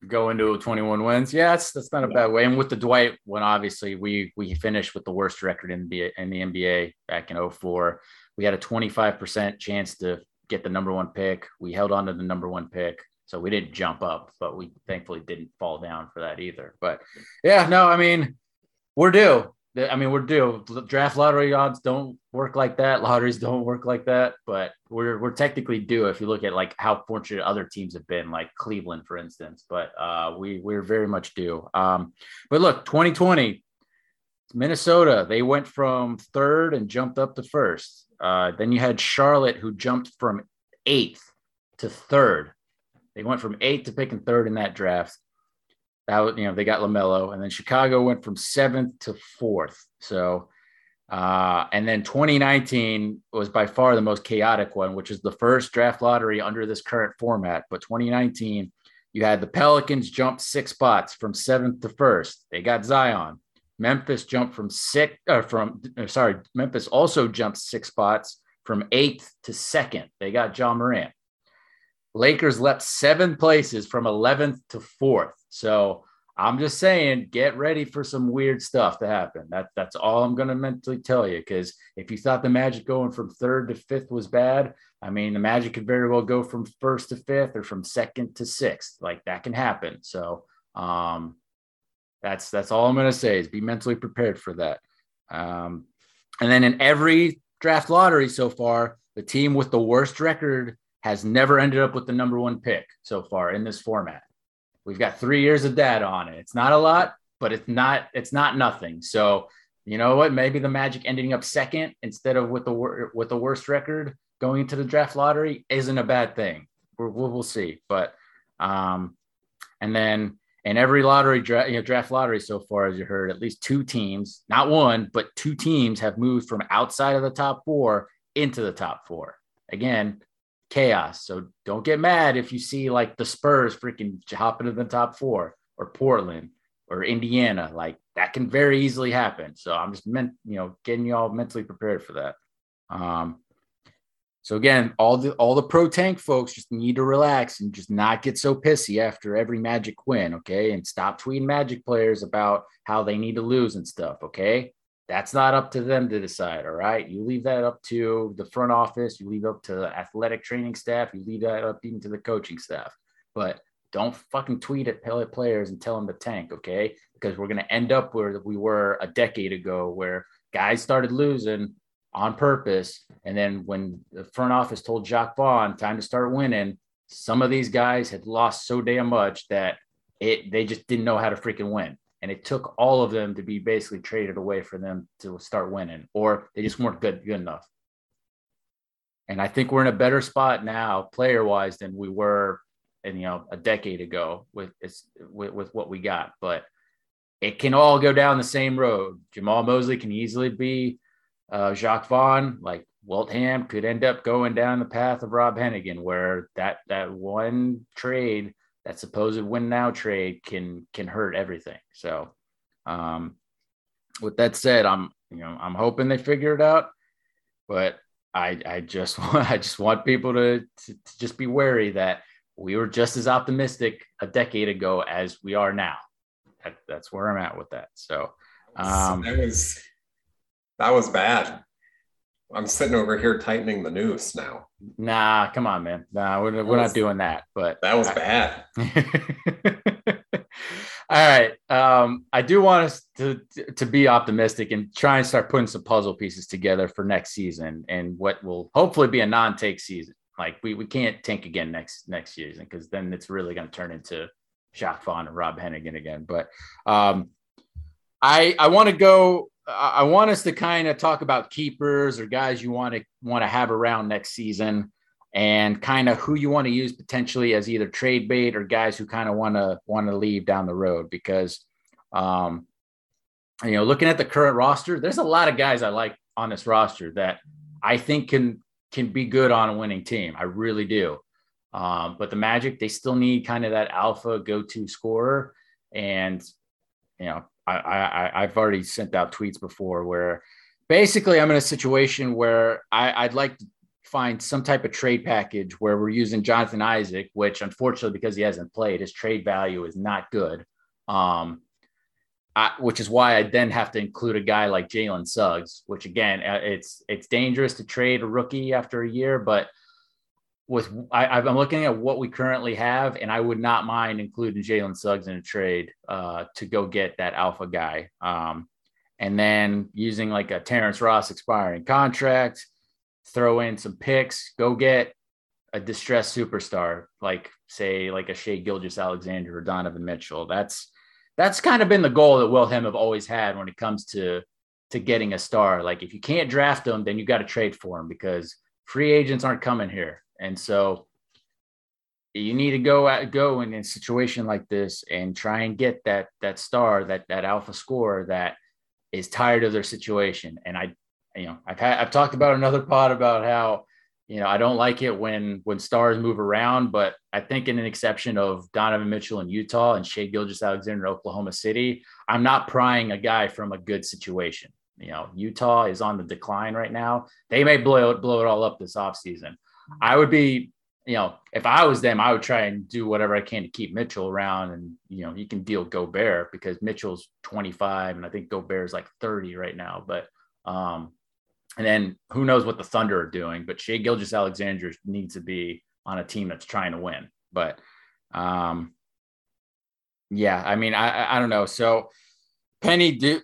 go into 21 wins. Yes, that's not a bad way. And with the Dwight one, obviously we we finished with the worst record in the in the NBA back in 04. We had a 25% chance to get the number one pick. We held on to the number one pick. So we didn't jump up, but we thankfully didn't fall down for that either. But yeah, no, I mean, we're due. I mean, we're due. Draft lottery odds don't work like that. Lotteries don't work like that. But we're we're technically due if you look at like how fortunate other teams have been, like Cleveland, for instance. But uh, we we're very much due. Um, but look, 2020, Minnesota, they went from third and jumped up to first. Uh, then you had Charlotte, who jumped from eighth to third. They went from eighth to picking third in that draft. That you know they got LaMelo, and then Chicago went from seventh to fourth. So, uh, and then 2019 was by far the most chaotic one, which is the first draft lottery under this current format. But 2019, you had the Pelicans jump six spots from seventh to first. They got Zion. Memphis jumped from six, uh, from uh, sorry, Memphis also jumped six spots from eighth to second. They got Ja Morant. Lakers leapt seven places from 11th to fourth. So I'm just saying, get ready for some weird stuff to happen. That that's all I'm gonna mentally tell you. Because if you thought the Magic going from third to fifth was bad, I mean the Magic could very well go from first to fifth or from second to sixth. Like that can happen. So um, that's that's all I'm gonna say is be mentally prepared for that. Um, and then in every draft lottery so far, the team with the worst record has never ended up with the number one pick so far in this format. We've got three years of data on it. It's not a lot, but it's not it's not nothing. So you know what? Maybe the Magic ending up second instead of with the with the worst record going into the draft lottery isn't a bad thing. we will we'll see. But um, and then in every lottery you know, draft lottery so far, as you heard, at least two teams, not one, but two teams have moved from outside of the top four into the top four. Again, chaos. So don't get mad if you see like the Spurs freaking hopping to the top four or Portland or Indiana. Like that can very easily happen. So I'm just meant, you know, getting you all mentally prepared for that. Um, so again, all the all the pro tank folks just need to relax and just not get so pissy after every magic win, okay? And stop tweeting magic players about how they need to lose and stuff, okay? That's not up to them to decide. All right. You leave that up to the front office. You leave up to the athletic training staff. You leave that up even to the coaching staff. But don't fucking tweet at players and tell them to tank. Okay. Because we're going to end up where we were a decade ago, where guys started losing on purpose. And then when the front office told Jacque Vaughn time to start winning, some of these guys had lost so damn much that it they just didn't know how to freaking win. And it took all of them to be basically traded away for them to start winning, or they just weren't good good enough. And I think we're in a better spot now, player wise, than we were, in, you know, a decade ago with it's with, with what we got. But it can all go down the same road. Jamahl Mosley can easily be uh, Jacque Vaughn. Like Ham could end up going down the path of Rob Hennigan, where that that one trade, that supposed win now trade, can can hurt everything. So, um, with that said, I'm you know I'm hoping they figure it out, but I I just want I just want people to, to, to just be wary that we were just as optimistic a decade ago as we are now. That, that's where I'm at with that. So um, that was that was bad. I'm sitting over here tightening the noose now. Nah, come on, man. Nah, we're, we're was, not doing that. But that was I, bad. All right. Um, I do want us to to be optimistic and try and start putting some puzzle pieces together for next season and what will hopefully be a non-take season. Like we, we can't tank again next next season because then it's really going to turn into Jacque Vaughn and Rob Hennigan again. But um, I I want to go I want us to kind of talk about keepers or guys you want to want to have around next season and kind of who you want to use potentially as either trade bait or guys who kind of want to want to leave down the road because um you know looking at the current roster there's a lot of guys I like on this roster that I think can can be good on a winning team. I really do. Um but the Magic they still need kind of that alpha go-to scorer and you know I, I I've already sent out tweets before where basically I'm in a situation where I, I'd like to find some type of trade package where we're using Jonathan Isaac, which unfortunately because he hasn't played, his trade value is not good. Um, I, which is why I then have to include a guy like Jalen Suggs, which again, uh, it's it's dangerous to trade a rookie after a year, but with I, am looking at what we currently have, and I would not mind including Jalen Suggs in a trade uh, to go get that alpha guy. Um, and then using like a Terrence Ross expiring contract, throw in some picks, go get a distressed superstar like say like a Shai Gilgeous-Alexander or Donovan Mitchell. That's that's kind of been the goal that Weltham have always had when it comes to to getting a star. Like if you can't draft them, then you got to trade for them because free agents aren't coming here. And so you need to go at, go in a situation like this and try and get that that star, that that alpha score that is tired of their situation. And I, you know, I've had I've talked about another pod about how you know I don't like it when when stars move around, but I think in an exception of Donovan Mitchell in Utah and Shai Gilgeous-Alexander in Oklahoma City, I'm not prying a guy from a good situation. You know, Utah is on the decline right now. They may blow it blow it all up this offseason. I would be, you know, if I was them, I would try and do whatever I can to keep Mitchell around. And, you know, you can deal Gobert because Mitchell's 25 and I think Gobert's like 30 right now. But, um, and then who knows what the Thunder are doing, but Shai Gilgeous-Alexander needs to be on a team that's trying to win. But, um, yeah, I mean, I, I don't know. So, Penny, do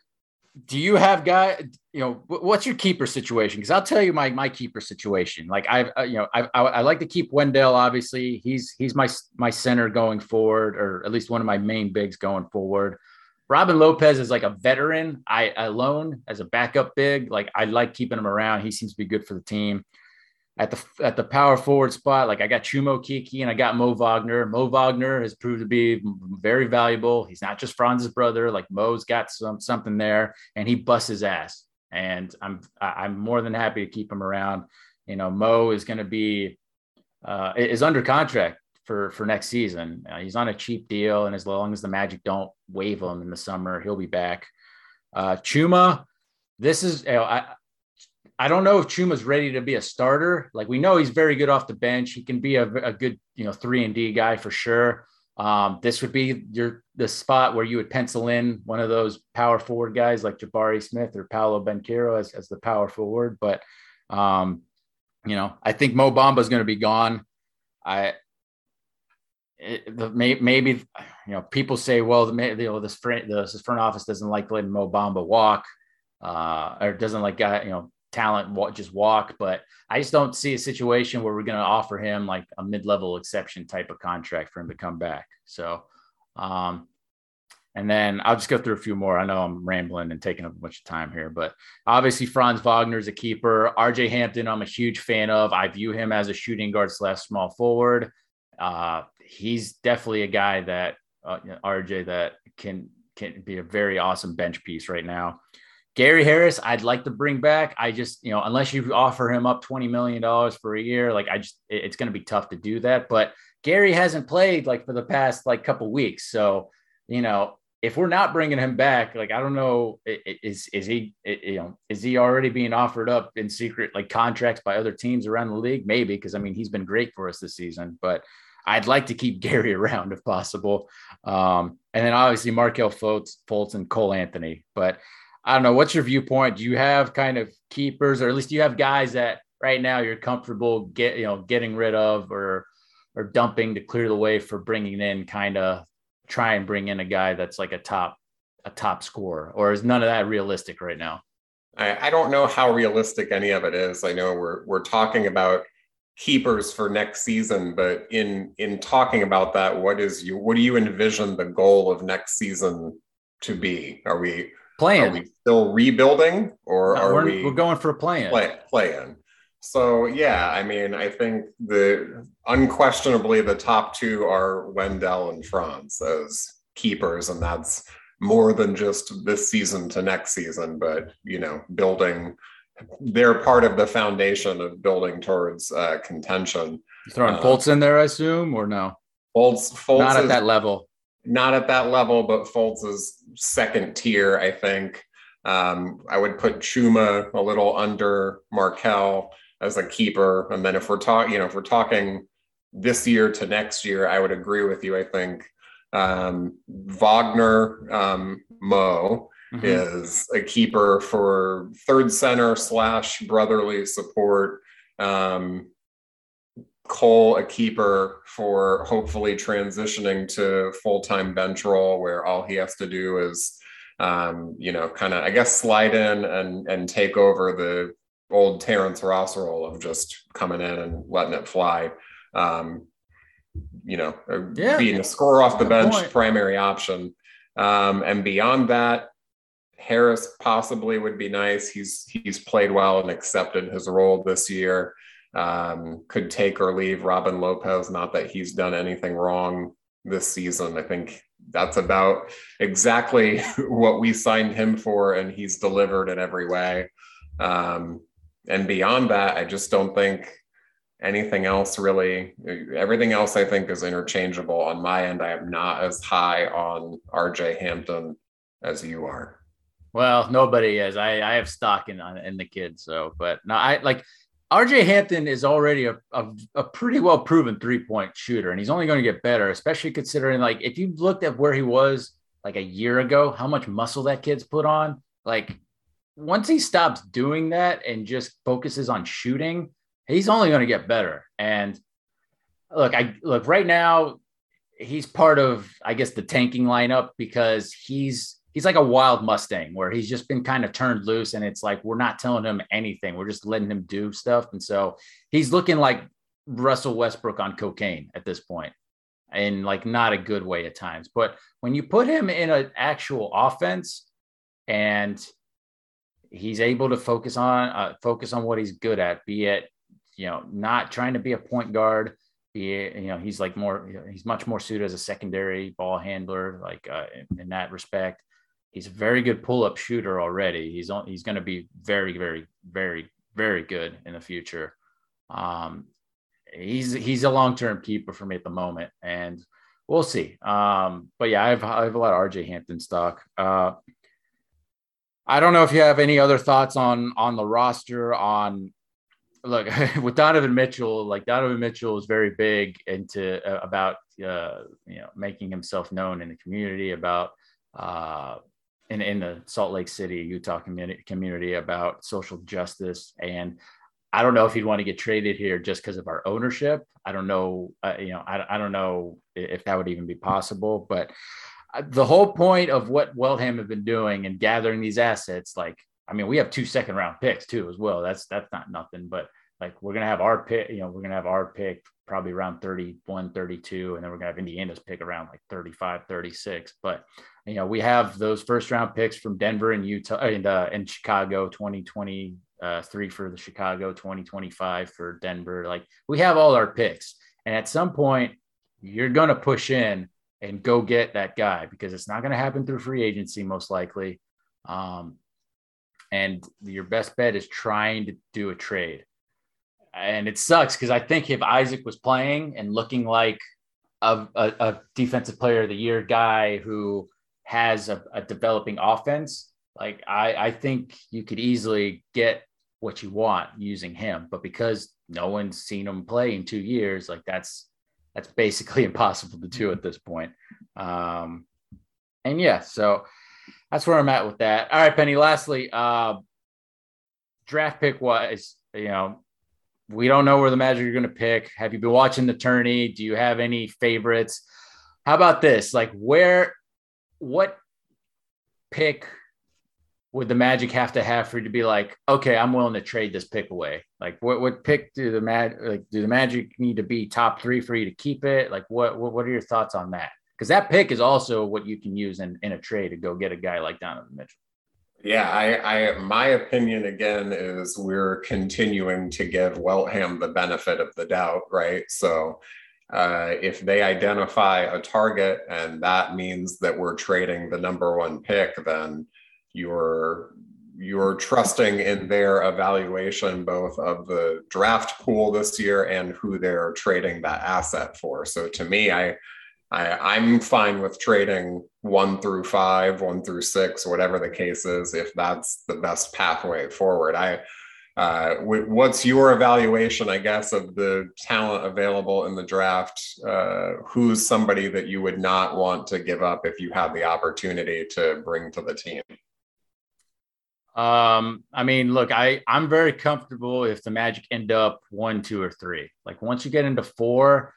do you have guy? You know, what's your keeper situation? Because I'll tell you my my keeper situation. Like I, uh, you know, I, I, I like to keep Wendell. Obviously, he's he's my my center going forward, or at least one of my main bigs going forward. Robin Lopez is like a veteran. I alone as a backup big. Like I like keeping him around. He seems to be good for the team at the at the power forward spot, like I got Chuma Okeke and I got Mo Wagner. Mo Wagner has proved to be very valuable. He's not just Franz's brother. Like Mo's got some something there, and he busts his ass. And I'm I'm more than happy to keep him around. You know, Mo is going to be uh, is under contract for for next season. Uh, he's on a cheap deal, and as long as the Magic don't waive him in the summer, he'll be back. Uh, Chuma, this is you know, I I don't know if Chuma's ready to be a starter. Like we know he's very good off the bench. He can be a, a good, you know, three and D guy for sure. Um, this would be your the spot where you would pencil in one of those power forward guys like Jabari Smith or Paolo Banchero as, as the power forward. But um, you know, I think Mo Bamba is going to be gone. I it, the, may, maybe you know people say, well, the, you know, this front, this front office doesn't like letting Mo Bamba walk, uh, or doesn't like guy, you know, talent just walk. But I just don't see a situation where we're going to offer him like a mid level exception type of contract for him to come back. So, um, and then I'll just go through a few more. I know I'm rambling and taking up a bunch of time here, but obviously Franz Wagner is a keeper. RJ Hampton, I'm a huge fan of. I view him as a shooting guard slash small forward. Uh, he's definitely a guy that uh, RJ that can can be a very awesome bench piece right now. Gary Harris, I'd like to bring back. I just, you know, unless you offer him up $20 million for a year, like I just, it's going to be tough to do that. But Gary hasn't played like for the past like couple weeks. So, you know, if we're not bringing him back, like, I don't know, is, is he, you know, is he already being offered up in secret, like contracts by other teams around the league? Maybe. Cause I mean, he's been great for us this season, but I'd like to keep Gary around if possible. Um, and then obviously Markelle Fultz, Fultz and Cole Anthony, but I don't know. What's your viewpoint? Do you have kind of keepers, or at least do you have guys that right now you're comfortable get you know getting rid of or or dumping to clear the way for bringing in kind of try and bring in a guy that's like a top a top scorer, or is none of that realistic right now? I, I don't know how realistic any of it is. I know we're we're talking about keepers for next season, but in in talking about that, what is you what do you envision the goal of next season to be? Are we Playing. Are we still rebuilding or no, are we're, we we're going for a plan? Play, playing. So yeah, I mean, I think the unquestionably the top two are Wendell and Franz as keepers, and that's more than just this season to next season, but you know, building they're part of the foundation of building towards uh, contention. You throwing uh, Fultz in there, I assume, or no? Fultz, Fultz not at that level not at that level, but Fultz is second tier, I think. Um, I would put Chuma a little under Markelle as a keeper. And then if we're talking, you know, if we're talking this year to next year, I would agree with you. I think um, Wagner um, Mo mm-hmm. is a keeper for third center slash brotherly support. Um, Cole a keeper for hopefully transitioning to full time bench role where all he has to do is, um, you know, kind of I guess slide in and and take over the old Terrence Ross role of just coming in and letting it fly. Um, you know, uh, yeah. being a scorer off the bench point. primary option. Um, and beyond that, Harris possibly would be nice. He's he's played well and accepted his role this year um, could take or leave Robin Lopez. Not that he's done anything wrong this season. I think that's about exactly what we signed him for, and he's delivered in every way. Um, and beyond that, I just don't think anything else really. Everything else I think is interchangeable. On my end, I am not as high on RJ Hampton as you are. Well, nobody is. I, I have stock in in the kid, so but no, I like RJ Hampton is already a, a, a pretty well proven three point shooter, and he's only going to get better, especially considering like if you looked at where he was like a year ago, how much muscle that kid's put on. Like once he stops doing that and just focuses on shooting, he's only going to get better. And look, I look right now, he's part of I guess the tanking lineup because he's he's like a wild Mustang where he's just been kind of turned loose and it's like we're not telling him anything. We're just letting him do stuff. And so he's looking like Russell Westbrook on cocaine at this point in like not a good way at times. But when you put him in an actual offense and he's able to focus on uh, focus on what he's good at, be it you know not trying to be a point guard, be you know he's like more he's much more suited as a secondary ball handler like uh, in, in that respect he's a very good pull-up shooter already. He's on, he's going to be very, very, very, very good in the future. Um, he's he's a long-term keeper for me at the moment, and we'll see. Um, but yeah, I have I have a lot of RJ Hampton stock. Uh, I don't know if you have any other thoughts on on the roster on look with Donovan Mitchell. Like Donovan Mitchell is very big into uh, about uh, you know making himself known in the community about uh, in, in the Salt Lake City, Utah community, community about social justice. And I don't know if he'd want to get traded here just because of our ownership. I don't know, uh, you know, I, I don't know if that would even be possible, but uh, the whole point of what Weltham have been doing and gathering these assets, like I mean, we have two second round picks too as well. That's that's not nothing, but like we're gonna have our pick, you know, we're gonna have our pick probably around 31, 32, and then we're gonna have Indiana's pick around like 35, 36. But you know, we have those first round picks from Denver and Utah and uh, and Chicago 2023 uh, for the Chicago, 2025 for Denver. Like we have all our picks. And at some point, you're gonna push in and go get that guy because it's not going to happen through free agency most likely. Um, and your best bet is trying to do a trade. And it sucks because I think if Isaac was playing and looking like a, a, a defensive player of the year guy who has a, a developing offense, like I, I think you could easily get what you want using him. But because no one's seen him play in two years, like that's that's basically impossible to do at this point. Um, and yeah, so that's where I'm at with that. All right, Penny. Lastly, uh, draft pick wise, you know, we don't know where the Magic are going to pick. Have you been watching the tourney? Do you have any favorites? How about this? Like, where, what pick would the Magic have to have for you to be like, okay, I'm willing to trade this pick away? Like, what what pick do the Mag like do the Magic need to be top three for you to keep it? Like, what what, what are your thoughts on that? Because that pick is also what you can use in, in a trade to go get a guy like Donovan Mitchell. Yeah, I, I my opinion again is we're continuing to give Weltham the benefit of the doubt, right? So uh, if they identify a target and that means that we're trading the number one pick, then you're you're trusting in their evaluation both of the draft pool this year and who they're trading that asset for. So to me, I, I am fine with trading one through five, one through six, whatever the case is, if that's the best pathway forward. I uh, what's your evaluation, I guess, of the talent available in the draft? Uh, who's somebody that you would not want to give up if you had the opportunity to bring to the team? Um, I mean, look, I I'm very comfortable if the Magic end up one, two, or three. Like once you get into four,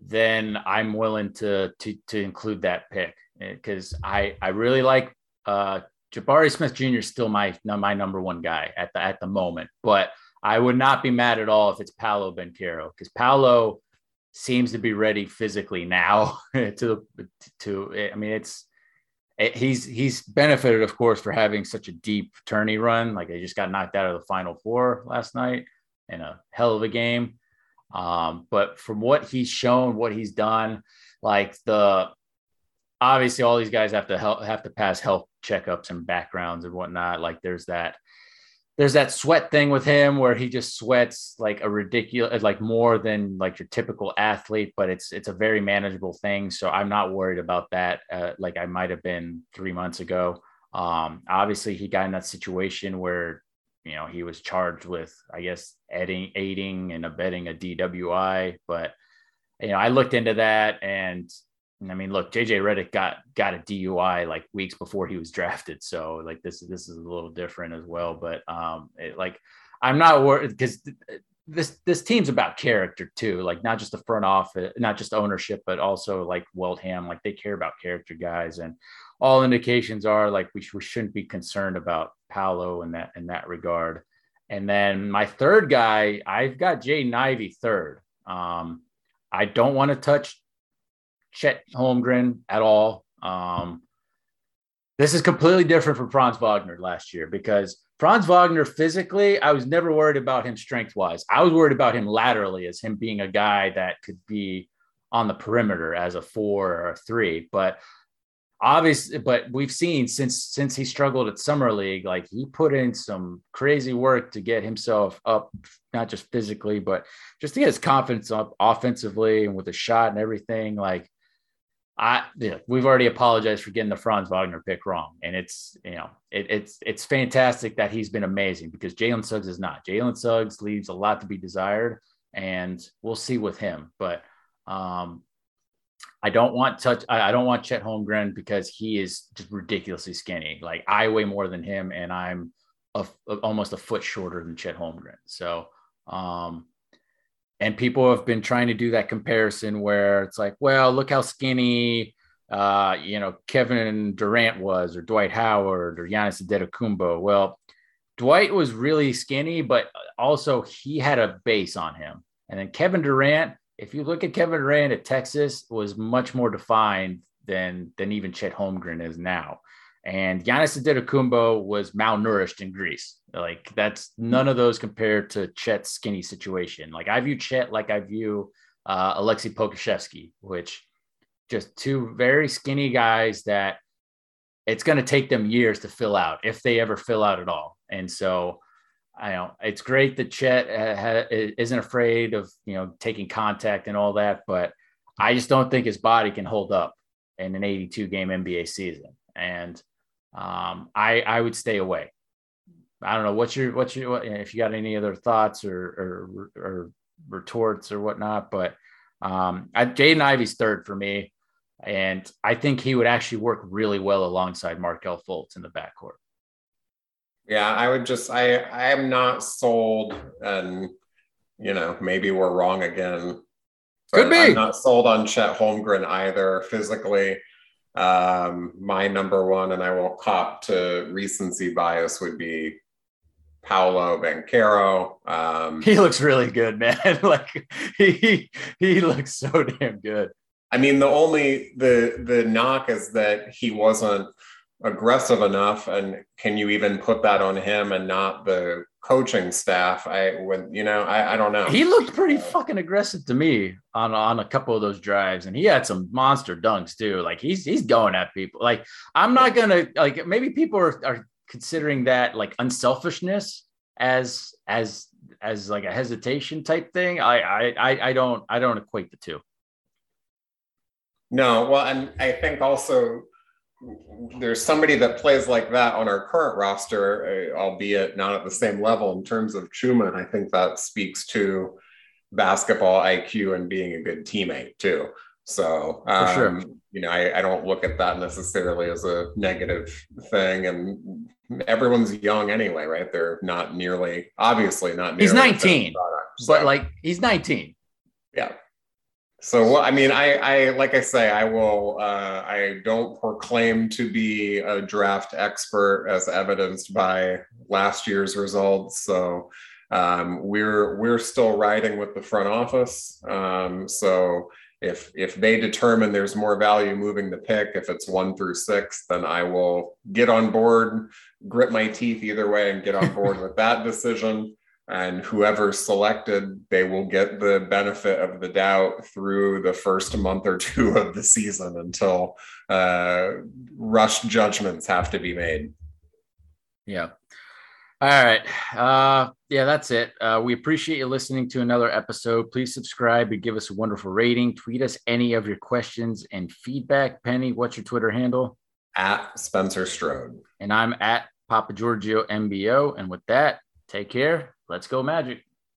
then I'm willing to to to include that pick because I I really like uh Jabari Smith Jr. is still my my number one guy at the at the moment, but I would not be mad at all if it's Paolo Banchero because Paolo seems to be ready physically now to to I mean it's Eh, he's he's benefited, of course, for having such a deep tourney run. Like he just got knocked out of the final four last night in a hell of a game. Um, but from what he's shown, what he's done, like the obviously all these guys have to help have to pass health checkups and backgrounds and whatnot. Like there's that there's that sweat thing with him where he just sweats like a ridiculous like more than like your typical athlete but it's it's a very manageable thing so i'm not worried about that uh, like i might have been three months ago um obviously he got in that situation where you know he was charged with i guess aiding aiding and abetting a dwi but you know i looked into that and I mean, look, JJ Redick got got a DUI like weeks before he was drafted, so like this this is a little different as well. But um, it, like I'm not worried because this this team's about character too, like not just the front office, not just ownership, but also like Weltham, like they care about character guys, and all indications are like we, sh- we shouldn't be concerned about Paolo in that in that regard. And then my third guy, I've got Jaden Ivey third. Um, I don't want to touch Chet Holmgren at all. Um, this is completely different from Franz Wagner last year because Franz Wagner physically, I was never worried about him strength wise. I was worried about him laterally as him being a guy that could be on the perimeter as a four or a three. But obviously, but we've seen since since he struggled at summer league, like he put in some crazy work to get himself up, not just physically, but just to get his confidence up offensively and with the shot and everything. Like I we've already apologized for getting the Franz Wagner pick wrong, and it's you know it, it's it's fantastic that he's been amazing because Jalen Suggs is not. Jalen Suggs leaves a lot to be desired, and we'll see with him. But um, I don't want touch. I, I don't want Chet Holmgren because he is just ridiculously skinny. Like I weigh more than him, and I'm a, a, almost a foot shorter than Chet Holmgren. So um, and people have been trying to do that comparison where it's like, well, look how skinny, uh, you know, Kevin Durant was, or Dwight Howard, or Giannis Antetokounmpo. Well, Dwight was really skinny, but also he had a base on him. And then Kevin Durant, if you look at Kevin Durant at Texas, was much more defined than than even Chet Holmgren is now. And Giannis Antetokounmpo was malnourished in Greece. Like that's none of those compared to Chet's skinny situation. Like I view Chet like I view uh, Aleksej Pokusevski, which just two very skinny guys that it's going to take them years to fill out if they ever fill out at all. And so I know it's great that Chet uh, isn't afraid of you know taking contact and all that, but I just don't think his body can hold up in an 82 game NBA season. And um, I I would stay away. I don't know what's your what's your what, if you got any other thoughts or or, or retorts or whatnot, but um, I, Jaden Ivey's third for me, and I think he would actually work really well alongside Markelle Fultz in the backcourt. Yeah, I would just I I am not sold, and you know maybe we're wrong again. Could be. I'm not sold on Chet Holmgren either physically. Um, my number one, and I won't cop to recency bias, would be Paolo Banchero. Um, he looks really good, man. like he he looks so damn good. I mean, the only the the knock is that he wasn't aggressive enough, and can you even put that on him and not the coaching staff. I would, you know, I, I don't know. He looked pretty fucking aggressive to me on on a couple of those drives, and he had some monster dunks too. Like he's he's going at people. Like I'm not gonna like maybe people are, are considering that like unselfishness as as as like a hesitation type thing. I I I don't I don't equate the two. No, well, and I think also there's somebody that plays like that on our current roster, uh, albeit not at the same level in terms of Truman. I think that speaks to basketball IQ and being a good teammate too. So, um, sure. you know, I, I, don't look at that necessarily as a negative thing. And everyone's young anyway, right? They're not nearly, obviously, not. He's 19, product, so. but like he's 19. Yeah. So I mean, I, I like I say, I will. Uh, I don't proclaim to be a draft expert, as evidenced by last year's results. So um, we're we're still riding with the front office. Um, so if if they determine there's more value moving the pick, if it's one through six, then I will get on board, grit my teeth either way, and get on board with that decision and whoever selected they will get the benefit of the doubt through the first month or two of the season until uh, rushed judgments have to be made. Yeah. All right. Uh, yeah that's it. Uh, we appreciate you listening to another episode. Please subscribe and give us a wonderful rating. Tweet us any of your questions and feedback. Penny what's your twitter handle? At spencer strode. And i'm at papa giorgio mbo and with that take care Let's go, Magic.